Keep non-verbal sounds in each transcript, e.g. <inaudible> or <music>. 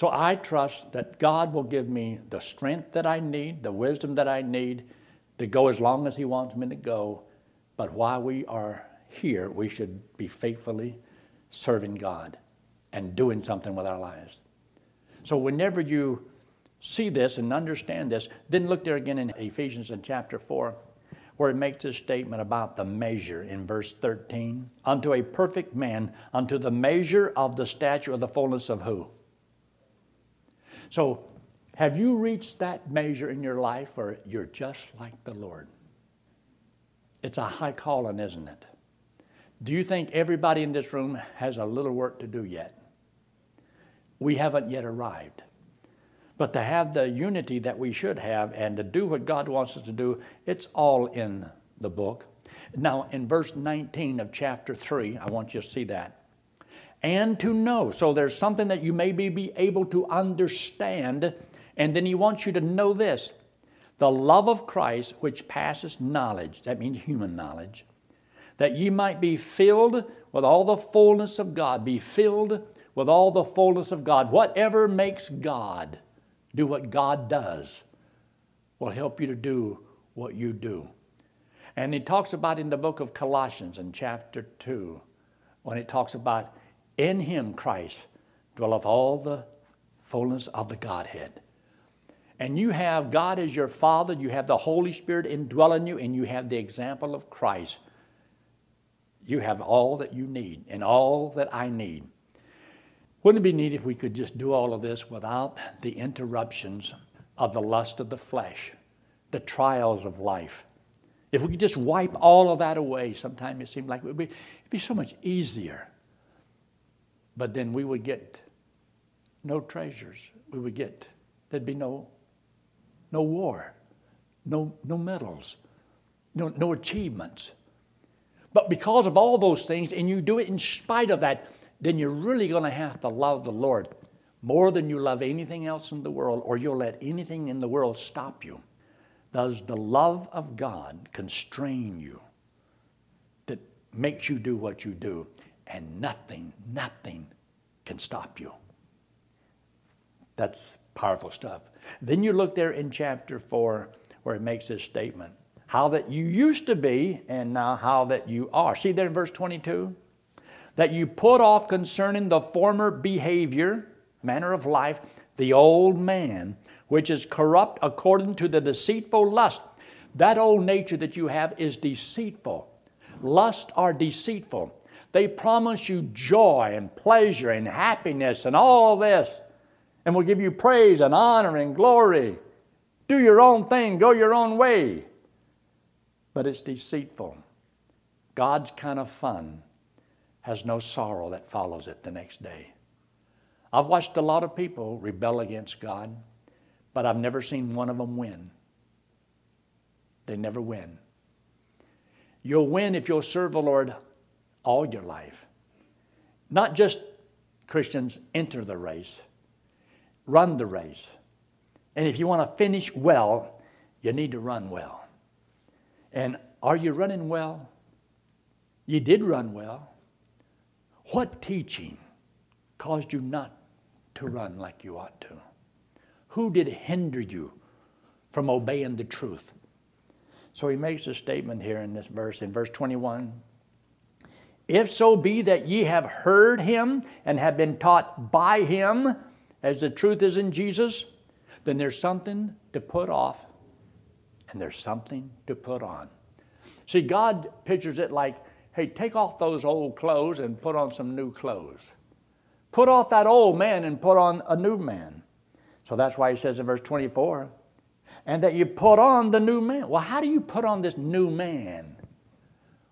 So I trust that God will give me the strength that I need, the wisdom that I need to go as long as He wants me to go. But while we are here, we should be faithfully serving God and doing something with our lives. So whenever you see this and understand this, then look there again in Ephesians in chapter 4, where it makes this statement about the measure in verse 13. Unto a perfect man, unto the measure of the stature of the fullness of who? So, have you reached that measure in your life, or you're just like the Lord? It's a high calling, isn't it? Do you think everybody in this room has a little work to do yet? We haven't yet arrived. But to have the unity that we should have and to do what God wants us to do, it's all in the book. Now, in verse 19 of chapter 3, I want you to see that. And to know. So there's something that you may be able to understand, and then he wants you to know this the love of Christ, which passes knowledge, that means human knowledge, that ye might be filled with all the fullness of God, be filled with all the fullness of God. Whatever makes God do what God does will help you to do what you do. And he talks about in the book of Colossians in chapter 2, when he talks about in him, Christ, dwelleth all the fullness of the Godhead. And you have God as your Father, you have the Holy Spirit indwelling you, and you have the example of Christ you have all that you need and all that I need. Wouldn't it be neat if we could just do all of this without the interruptions of the lust of the flesh, the trials of life? If we could just wipe all of that away, sometimes it seemed like it would be, it'd be so much easier. But then we would get no treasures. We would get, there'd be no, no war, no, no medals, no, no achievements. But because of all those things, and you do it in spite of that, then you're really going to have to love the Lord more than you love anything else in the world, or you'll let anything in the world stop you. Does the love of God constrain you that makes you do what you do? And nothing, nothing can stop you. That's powerful stuff. Then you look there in chapter 4 where it makes this statement how that you used to be and now how that you are. See there in verse 22? That you put off concerning the former behavior, manner of life, the old man, which is corrupt according to the deceitful lust. That old nature that you have is deceitful. Lust are deceitful. They promise you joy and pleasure and happiness and all this, and will give you praise and honor and glory. Do your own thing, go your own way but it's deceitful. God's kind of fun has no sorrow that follows it the next day. I've watched a lot of people rebel against God, but I've never seen one of them win. They never win. You'll win if you'll serve the Lord all your life. Not just Christians enter the race, run the race. And if you want to finish well, you need to run well. And are you running well? You did run well. What teaching caused you not to run like you ought to? Who did hinder you from obeying the truth? So he makes a statement here in this verse, in verse 21. If so be that ye have heard him and have been taught by him, as the truth is in Jesus, then there's something to put off and there's something to put on. See, God pictures it like, hey, take off those old clothes and put on some new clothes. Put off that old man and put on a new man. So that's why he says in verse 24, and that you put on the new man. Well, how do you put on this new man?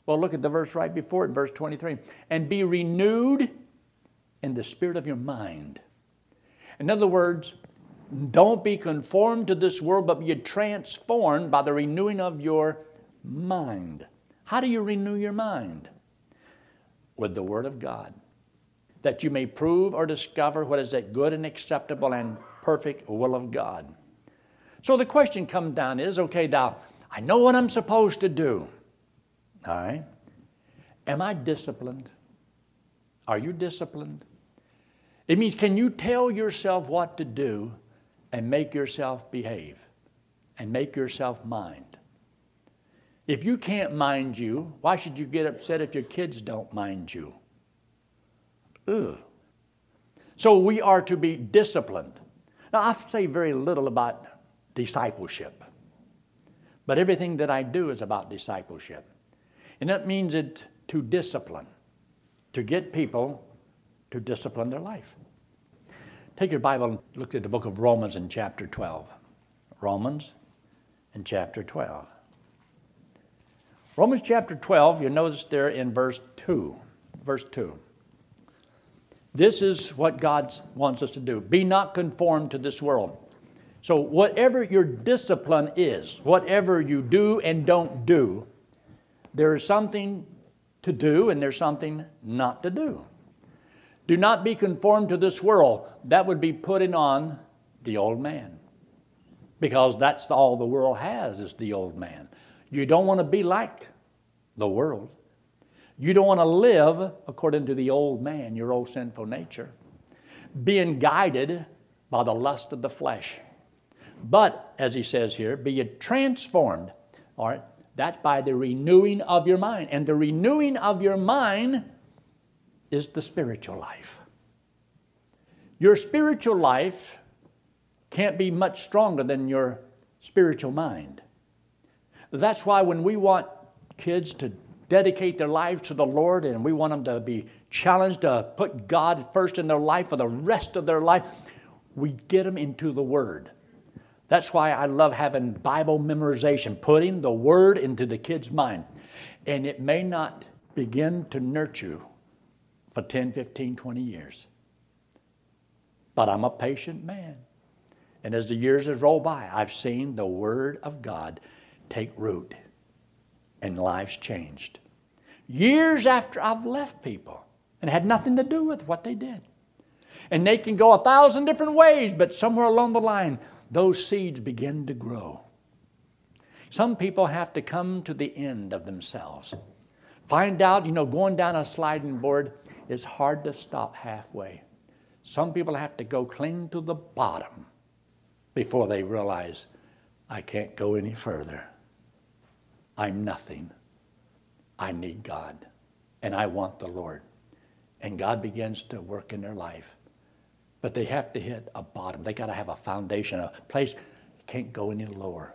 Well, look at the verse right before it, verse 23. And be renewed in the spirit of your mind. In other words, don't be conformed to this world, but be transformed by the renewing of your mind. How do you renew your mind? With the Word of God, that you may prove or discover what is that good and acceptable and perfect will of God. So the question comes down is okay, now, I know what I'm supposed to do. All right? Am I disciplined? Are you disciplined? It means can you tell yourself what to do and make yourself behave and make yourself mind? If you can't mind you, why should you get upset if your kids don't mind you? Ugh. So we are to be disciplined. Now, I say very little about discipleship, but everything that I do is about discipleship. And that means it to discipline, to get people to discipline their life. Take your Bible and look at the book of Romans in chapter 12. Romans in chapter 12. Romans chapter 12, you notice there in verse 2. Verse 2. This is what God wants us to do. Be not conformed to this world. So, whatever your discipline is, whatever you do and don't do, there is something to do and there's something not to do. Do not be conformed to this world. That would be putting on the old man. Because that's all the world has is the old man. You don't want to be like the world. You don't want to live according to the old man, your old sinful nature, being guided by the lust of the flesh. But, as he says here, be transformed. All right, that's by the renewing of your mind. And the renewing of your mind is the spiritual life. Your spiritual life can't be much stronger than your spiritual mind. That's why when we want kids to dedicate their lives to the Lord and we want them to be challenged to put God first in their life for the rest of their life, we get them into the Word. That's why I love having Bible memorization, putting the Word into the kid's mind. And it may not begin to nurture for 10, 15, 20 years. But I'm a patient man. And as the years have rolled by, I've seen the Word of God take root and lives changed. Years after I've left people and had nothing to do with what they did. And they can go a thousand different ways, but somewhere along the line, those seeds begin to grow. Some people have to come to the end of themselves. Find out, you know, going down a sliding board is hard to stop halfway. Some people have to go clean to the bottom before they realize, I can't go any further. I'm nothing. I need God. And I want the Lord. And God begins to work in their life. But they have to hit a bottom. They got to have a foundation, a place can't go any lower.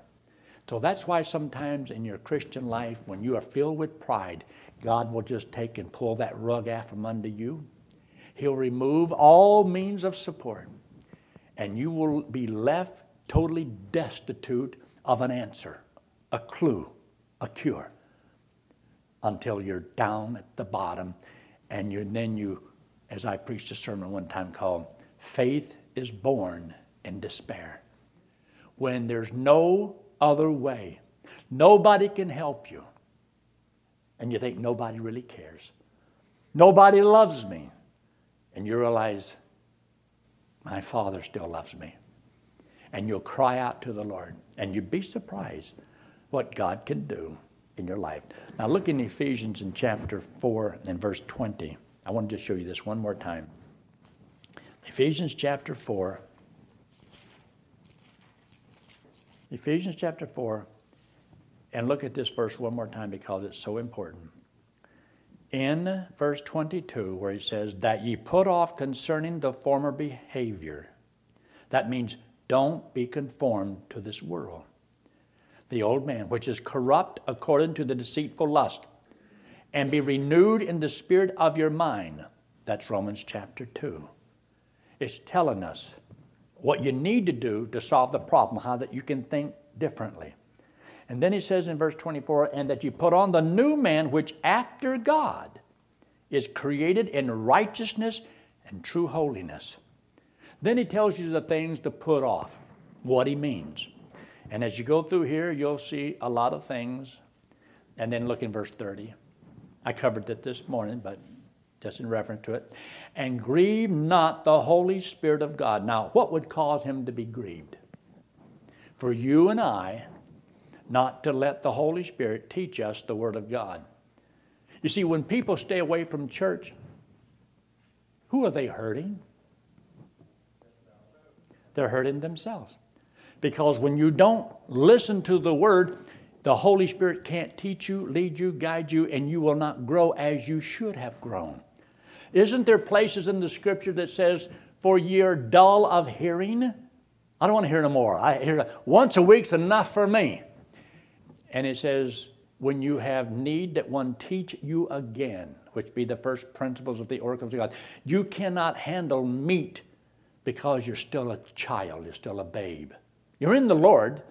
So that's why sometimes in your Christian life, when you are filled with pride, God will just take and pull that rug out from under you. He'll remove all means of support, and you will be left totally destitute of an answer, a clue, a cure until you're down at the bottom and you then you as I preached a sermon one time called faith is born in despair when there's no other way nobody can help you and you think nobody really cares nobody loves me and you realize my father still loves me and you'll cry out to the lord and you'd be surprised what God can do in your life. Now look in Ephesians in chapter 4 and verse 20. I want to just show you this one more time. Ephesians chapter 4. Ephesians chapter 4. And look at this verse one more time because it's so important. In verse 22, where he says, That ye put off concerning the former behavior. That means don't be conformed to this world the old man, which is corrupt according to the deceitful lust, and be renewed in the spirit of your mind. That's Romans chapter 2. It's telling us what you need to do to solve the problem, how that you can think differently. And then he says in verse 24, and that you put on the new man, which after God is created in righteousness and true holiness. Then he tells you the things to put off, what he means. And as you go through here, you'll see a lot of things. And then look in verse 30. I covered it this morning, but just in reference to it. And grieve not the Holy Spirit of God. Now, what would cause him to be grieved? For you and I not to let the Holy Spirit teach us the Word of God. You see, when people stay away from church, who are they hurting? they're hurting themselves. Because when you don't listen to the word, the Holy Spirit can't teach you, lead you, guide you, and you will not grow as you should have grown. Isn't there places in the scripture that says, For ye are dull of hearing? I don't want to hear no more. I hear once a week's enough for me. And it says, When you have need that one teach you again, which be the first principles of the oracles of God, you cannot handle meat because you're still a child, you're still a babe. You're in the Lord,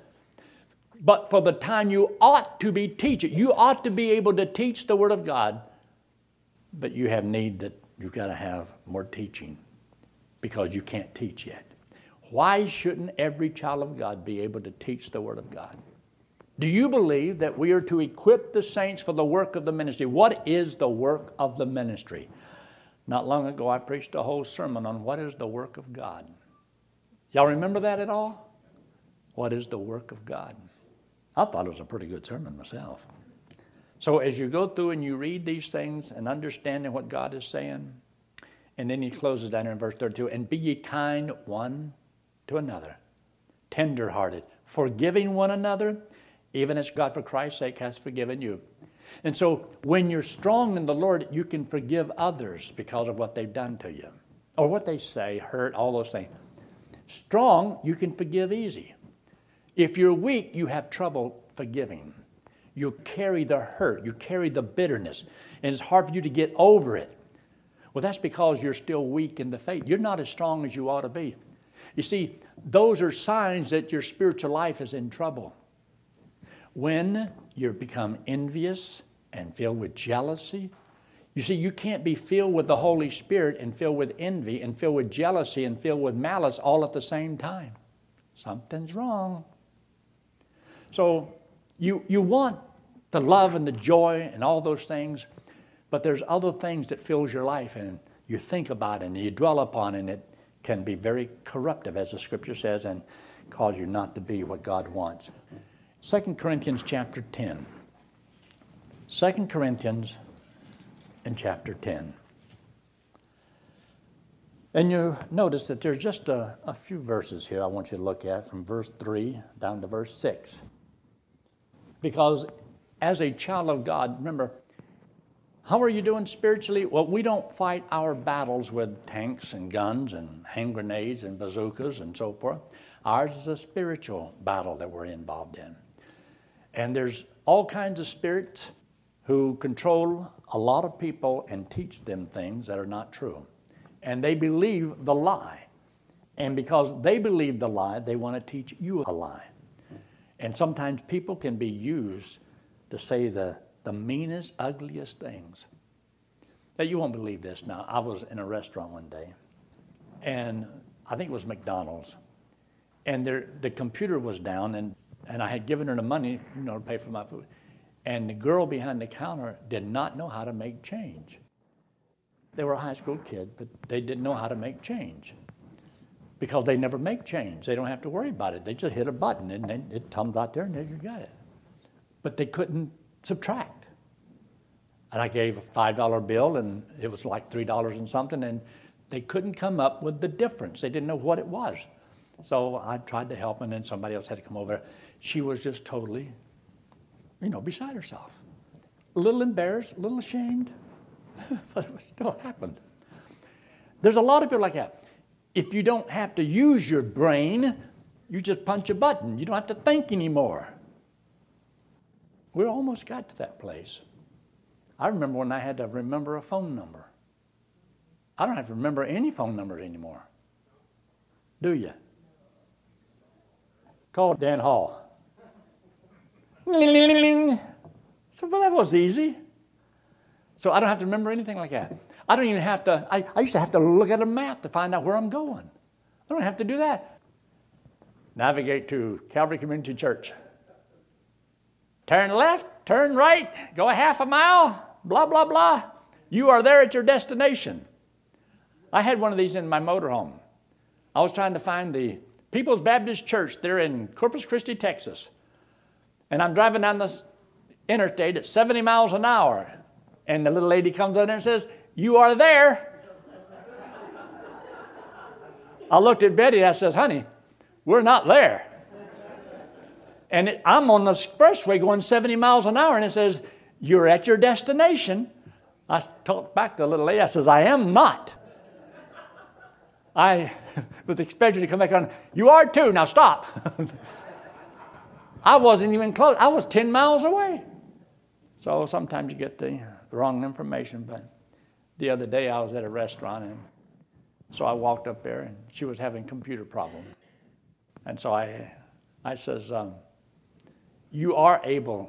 but for the time you ought to be teaching, you ought to be able to teach the Word of God, but you have need that you've got to have more teaching because you can't teach yet. Why shouldn't every child of God be able to teach the Word of God? Do you believe that we are to equip the saints for the work of the ministry? What is the work of the ministry? Not long ago, I preached a whole sermon on what is the work of God. Y'all remember that at all? What is the work of God? I thought it was a pretty good sermon myself. So as you go through and you read these things and understanding what God is saying, and then he closes down in verse 32 and be ye kind one to another, tenderhearted, forgiving one another, even as God for Christ's sake has forgiven you. And so when you're strong in the Lord, you can forgive others because of what they've done to you or what they say, hurt, all those things. Strong, you can forgive easy. If you're weak, you have trouble forgiving. You carry the hurt, you carry the bitterness, and it's hard for you to get over it. Well, that's because you're still weak in the faith. You're not as strong as you ought to be. You see, those are signs that your spiritual life is in trouble. When you become envious and filled with jealousy, you see, you can't be filled with the Holy Spirit and filled with envy and filled with jealousy and filled with malice all at the same time. Something's wrong. So you, you want the love and the joy and all those things, but there's other things that fills your life and you think about and you dwell upon and it can be very corruptive, as the scripture says, and cause you not to be what God wants. 2 Corinthians chapter 10. 2 Corinthians in chapter 10. And you notice that there's just a, a, few verses here I want you to look at from verse 3 down to verse 6. Because as a child of God, remember, how are you doing spiritually? Well, we don't fight our battles with tanks and guns and hand grenades and bazookas and so forth. Ours is a spiritual battle that we're involved in. And there's all kinds of spirits who control a lot of people and teach them things that are not true. And they believe the lie. And because they believe the lie, they want to teach you a lie. And sometimes people can be used to say the, the meanest, ugliest things. Now, you won't believe this now. I was in a restaurant one day, and I think it was McDonald's, and the computer was down, and and I had given her the money, you know, to pay for my food. And the girl behind the counter did not know how to make change. They were a high school kid, but they didn't know how to make change because they never make change. They don't have to worry about it. They just hit a button and then it comes out there and there you got it. But they couldn't subtract. And I gave a $5 bill and it was like $3 and something, and they couldn't come up with the difference. They didn't know what it was. So I tried to help, and then somebody else had to come over she was just totally, you know, beside herself. A little embarrassed, a little ashamed, <laughs> but it still happened. There's a lot of people like that. If you don't have to use your brain, you just punch a button. You don't have to think anymore. We almost got to that place. I remember when I had to remember a phone number. I don't have to remember any phone numbers anymore. Do you? Call Dan Hall. So, well, that was easy. So I don't have to remember anything like that. I don't even have to, I, I used to have to look at a map to find out where I'm going. I don't have to do that. Navigate to Calvary Community Church. Turn left, turn right, go a half a mile, blah, blah, blah. You are there at your destination. I had one of these in my motorhome. I was trying to find the People's Baptist Church there in Corpus Christi, Texas. And I'm driving down the interstate at 70 miles an hour. And the little lady comes out there and says, You are there. I looked at Betty and I says, Honey, We're not there. And it, I'm on the expressway going 70 miles an hour, and it says, You're at your destination. I talked back to the little lady. I says, I am not. I, <laughs> with the expression to come back on, You are too. Now stop. <laughs> I wasn't even close. I was 10 miles away. So sometimes you get the wrong information. But the other day I was at a restaurant, and so I walked up there, and she was having computer problem. And so I, I says, um, you are able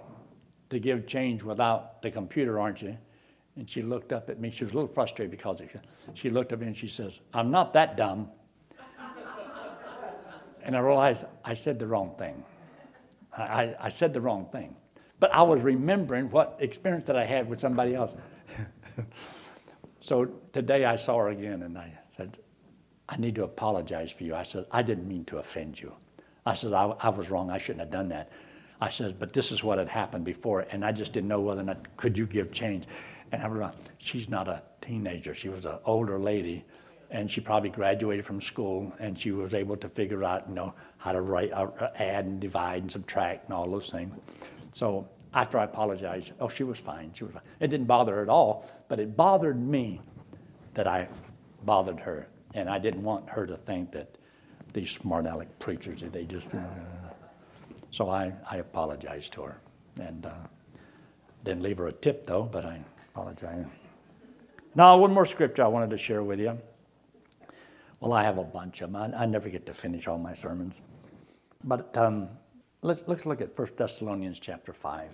to give change without the computer, aren't you? And she looked up at me. She was a little frustrated because. She looked at me and she says, I'm not that dumb. and I realized I said the wrong thing. I, I, said the wrong thing. But I was remembering what experience that I had with somebody else. so today I saw her again and I said, I need to apologize for you. I said, I didn't mean to offend you. I said, I, I was wrong. I shouldn't have done that. I said, but this is what had happened before, and I just didn't know whether or not could you give change. And I realized she's not a teenager; she was an older lady, and she probably graduated from school, and she was able to figure out, you know, how to write, uh, add and divide and subtract and all those things. So after I apologized, oh, she was fine. She was fine. It didn't bother her at all, but it bothered me that I bothered her, and I didn't want her to think that these smart aleck preachers, that they just. So I, I apologized to her. And uh, didn't leave her a tip, though, but I apologize. Now, one more scripture I wanted to share with you. Well, I have a bunch of them. I, I never get to finish all my sermons. But um, let's, let's look at 1 Thessalonians chapter 5.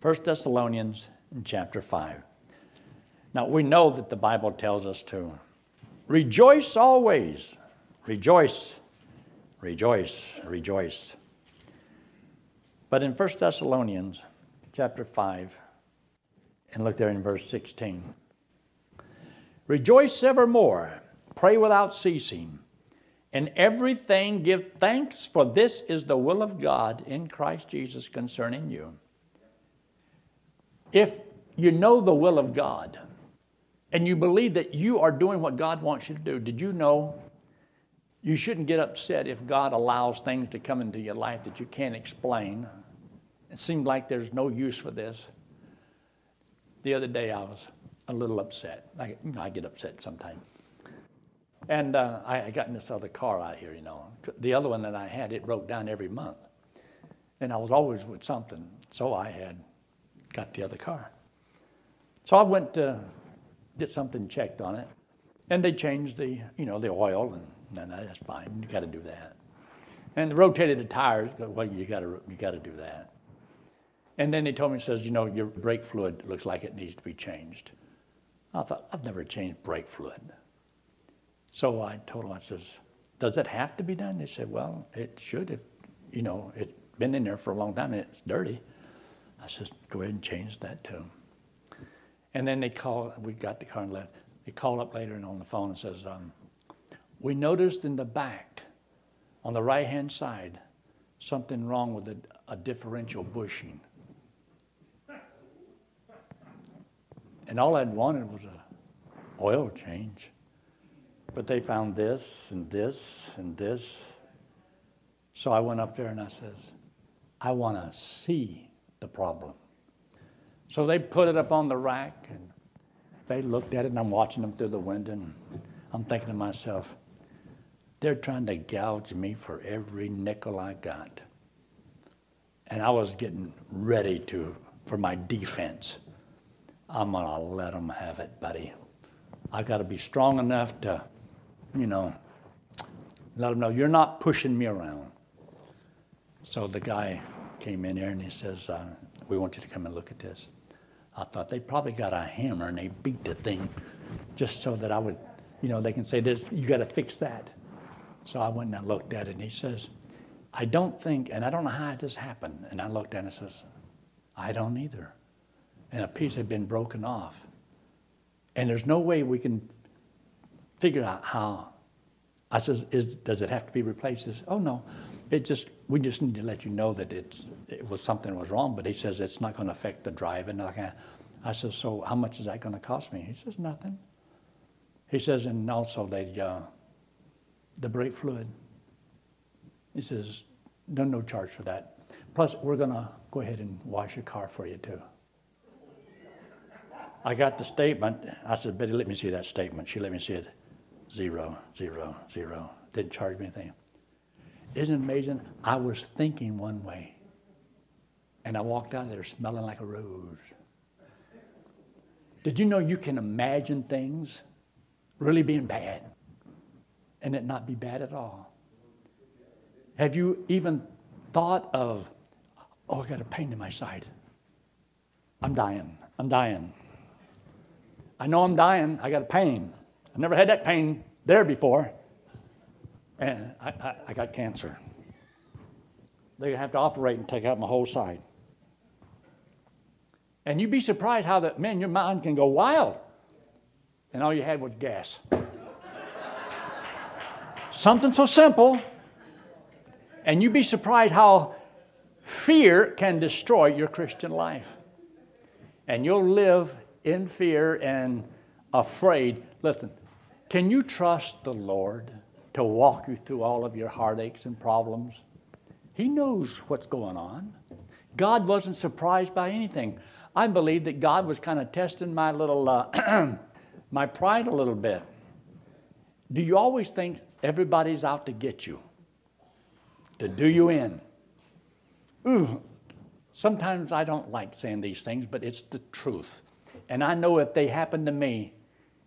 1 Thessalonians chapter 5. Now, we know that the Bible tells us to rejoice always. Rejoice, rejoice, rejoice. But in 1 Thessalonians chapter 5, and look there in verse 16 Rejoice evermore, pray without ceasing. In everything give thanks, for this is the will of God in Christ Jesus concerning you. If you know the will of God and you believe that you are doing what God wants you to do, did you know you shouldn't get upset if God allows things to come into your life that you can't explain it seemed like there's no use for this. The other day I was a little upset. I, I get upset sometimes. And uh, I, I got in this other car out here, you know. The other one that I had, it broke down every month. And I was always with something. So I had got the other car. So I went to get something checked on it. And they changed the, you know, the oil, and, and that's fine. You got to do that. And rotated the tires. Well, you got to you got to do that. And then they told me, says, you know, your brake fluid looks like it needs to be changed. I thought, I've never changed brake fluid. So I told him, I says, does it have to be done? They said, well, it should if, you know, it's been in there for a long time and it's dirty. I says, go ahead and change that too. And then they called, we got the car and left. They called up later and on the phone and says, um, we noticed in the back, on the right-hand side, something wrong with a, a differential bushing. And all I'd wanted was a oil change. But they found this and this and this. So I went up there and I says, I want to see the problem. So they put it up on the rack and they looked at it and I'm watching them through the window and I'm thinking to myself, they're trying to gouge me for every nickel I got. And I was getting ready to for my defense. I'm to let them have it, buddy. I got to be strong enough to, you know, let them know you're not pushing me around. So the guy came in here and he says, uh, We want you to come and look at this. I thought they probably got a hammer and they beat the thing just so that I would, you know, they can say this, you got to fix that. So I went and I looked at it and he says, I don't think, and I don't know how this happened. And I looked at it and says, I don't either and a piece had been broken off. And there's no way we can figure out how. I says, does it have to be replaced? He says, oh no, it just we just need to let you know that it's it was something was wrong. But he says it's not going to affect the drive and like I says, so how much is that going to cost me? He says nothing. He says, and also they uh, the brake fluid. He says, no, no charge for that. Plus, we're going to go ahead and wash your car for you, too. I got the statement. I said, Betty, let me see that statement. She let me see it. Zero, zero, zero. Didn't charge me anything. Isn't it amazing? I was thinking one way, and I walked out there smelling like a rose. Did you know you can imagine things really being bad and it not be bad at all? Have you even thought of, oh, I got a pain in my side? I'm dying. I'm dying. I know I'm dying. I got a pain. I never had that pain there before. And I, I, I got cancer. They have to operate and take out my whole side. And you'd be surprised how that, man, your mind can go wild. And all you had was gas. Something so simple. And you'd be surprised how fear can destroy your Christian life. And you'll live in fear and afraid. Listen, can you trust the Lord to walk you through all of your heartaches and problems? He knows what's going on. God wasn't surprised by anything. I believe that God was kind of testing my little, uh, <clears throat> my pride a little bit. Do you always think everybody's out to get you, to do you in? Ooh, sometimes I don't like saying these things, but it's the truth. And I know if they happen to me,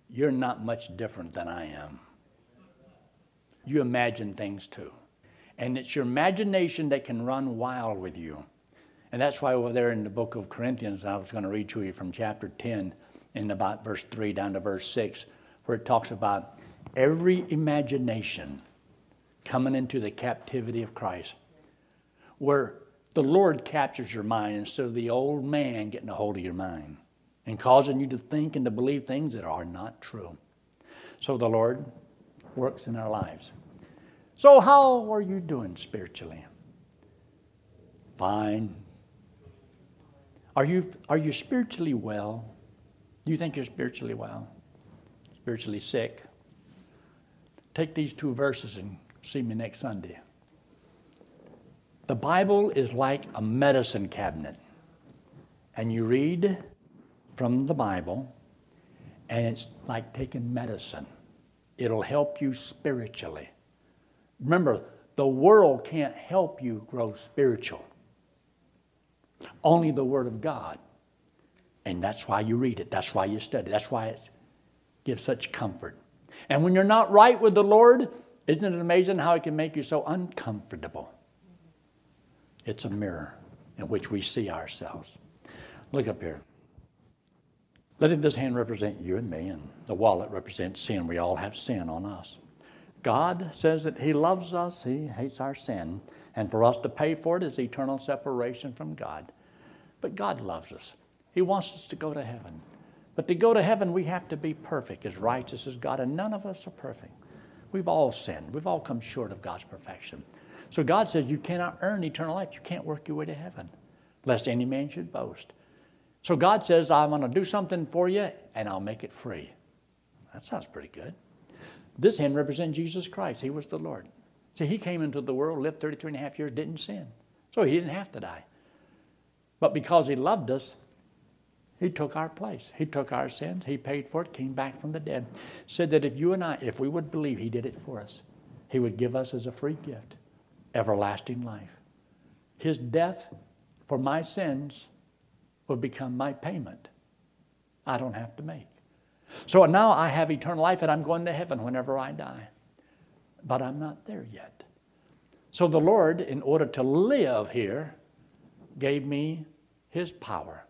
you're not much different than I am. You imagine things too. And it's your imagination that can run wild with you. And that's why over there in the book of Corinthians, I was going to read to you from chapter 10 in about verse 3 down to verse 6, where it talks about every imagination coming into the captivity of Christ, where the Lord captures your mind instead of the old man getting a hold of your mind and causing you to think and to believe things that are not true. So the Lord works in our lives. So, how are you doing spiritually? Fine. Are you, are you spiritually well? Do you think you're spiritually well? Spiritually sick? Take these two verses and see me next Sunday. The Bible is like a medicine cabinet. And you read from the Bible, and it's like taking medicine. It'll help you spiritually. Remember, the world can't help you grow spiritual. Only the Word of God. And that's why you read it. That's why you study. That's why it gives such comfort. And when you're not right with the Lord, isn't it amazing how it can make you so uncomfortable? It's a mirror in which we see ourselves. Look up here. Letting this hand represent you and me, and the wallet represents sin. We all have sin on us. God says that He loves us, He hates our sin, and for us to pay for it is eternal separation from God. But God loves us. He wants us to go to heaven. But to go to heaven, we have to be perfect, as righteous as God, and none of us are perfect. We've all sinned. We've all come short of God's perfection. So God says you cannot earn eternal life. You can't work your way to heaven, lest any man should boast. So God says, I'm going to do something for you, and I'll make it free. That sounds pretty good. This hymn represents Jesus Christ. He was the Lord. See, he came into the world, lived 33 and a half years, didn't sin. So he didn't have to die. But because he loved us, he took our place. He took our sins. He paid for it, came back from the dead. Said that if you and I, if we would believe he did it for us, he would give us as a free gift everlasting life. His death for my sins would become my payment. I don't have to make. So now I have eternal life and I'm going to heaven whenever I die. But I'm not there yet. So the Lord, in order to live here, gave me His power,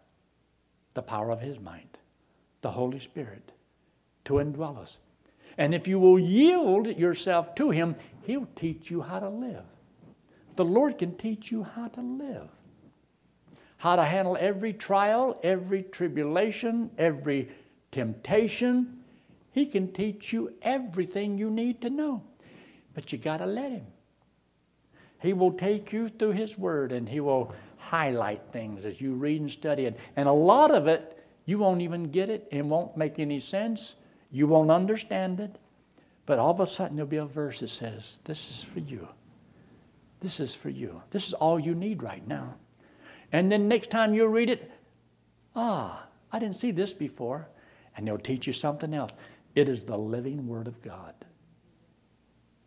the power of His mind, the Holy Spirit, to indwell us. And if you will yield yourself to Him, He'll teach you how to live. The Lord can teach you how to live, how to handle every trial, every tribulation, every temptation. He can teach you everything you need to know, but you got to let Him. He will take you through His Word and He will highlight things as you read and study it. And a lot of it, you won't even get it. It won't make any sense. You won't understand it. But all of a sudden, there'll be a verse that says, This is for you. This is for you. This is all you need right now. And then next time you read it, ah, I didn't see this before. And they'll teach you something else. It is the living Word of God.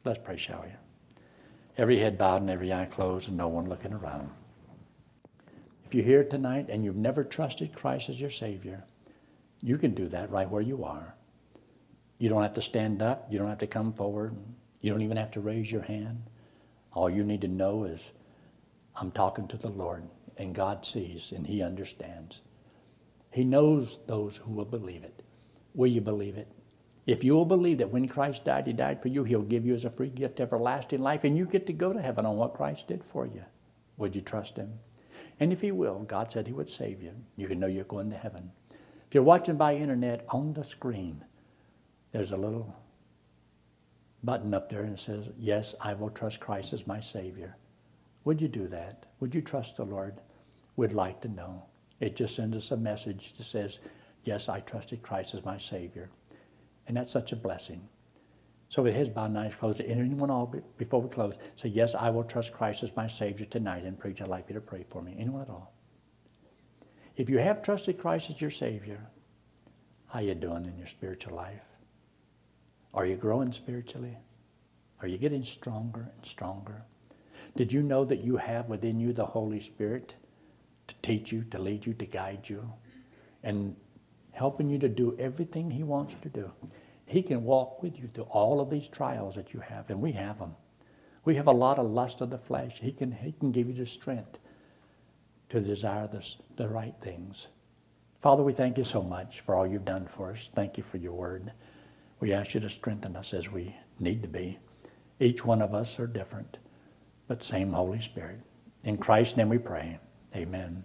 Let's pray, shall we? Every head bowed and every eye closed and no one looking around. If you're here tonight and you've never trusted Christ as your Savior, you can do that right where you are. You don't have to stand up. You don't have to come forward. You don't even have to raise your hand. All you need to know is, I'm talking to the Lord, and God sees and He understands. He knows those who will believe it. Will you believe it? If you will believe that when Christ died, He died for you, He'll give you as a free gift everlasting life, and you get to go to heaven on what Christ did for you. Would you trust Him? And if He will, God said He would save you. You can know you're going to heaven. If you're watching by internet, on the screen, there's a little button up there and it says, Yes, I will trust Christ as my Savior. Would you do that? Would you trust the Lord? We'd like to know. It just sends us a message that says, Yes, I trusted Christ as my Savior. And that's such a blessing. So with heads bowed and eyes closed, anyone all before we close, say, Yes, I will trust Christ as my Savior tonight and preach. I'd like you to pray for me. Anyone at all? If you have trusted Christ as your Savior, how you doing in your spiritual life? Are you growing spiritually? Are you getting stronger and stronger? Did you know that you have within you the Holy Spirit to teach you, to lead you, to guide you, and helping you to do everything He wants you to do? He can walk with you through all of these trials that you have, and we have them. We have a lot of lust of the flesh. He can, he can give you the strength to desire this, the right things. Father, we thank you so much for all you've done for us. Thank you for your word. We ask you to strengthen us as we need to be. Each one of us are different, but same Holy Spirit. In Christ's name we pray. Amen.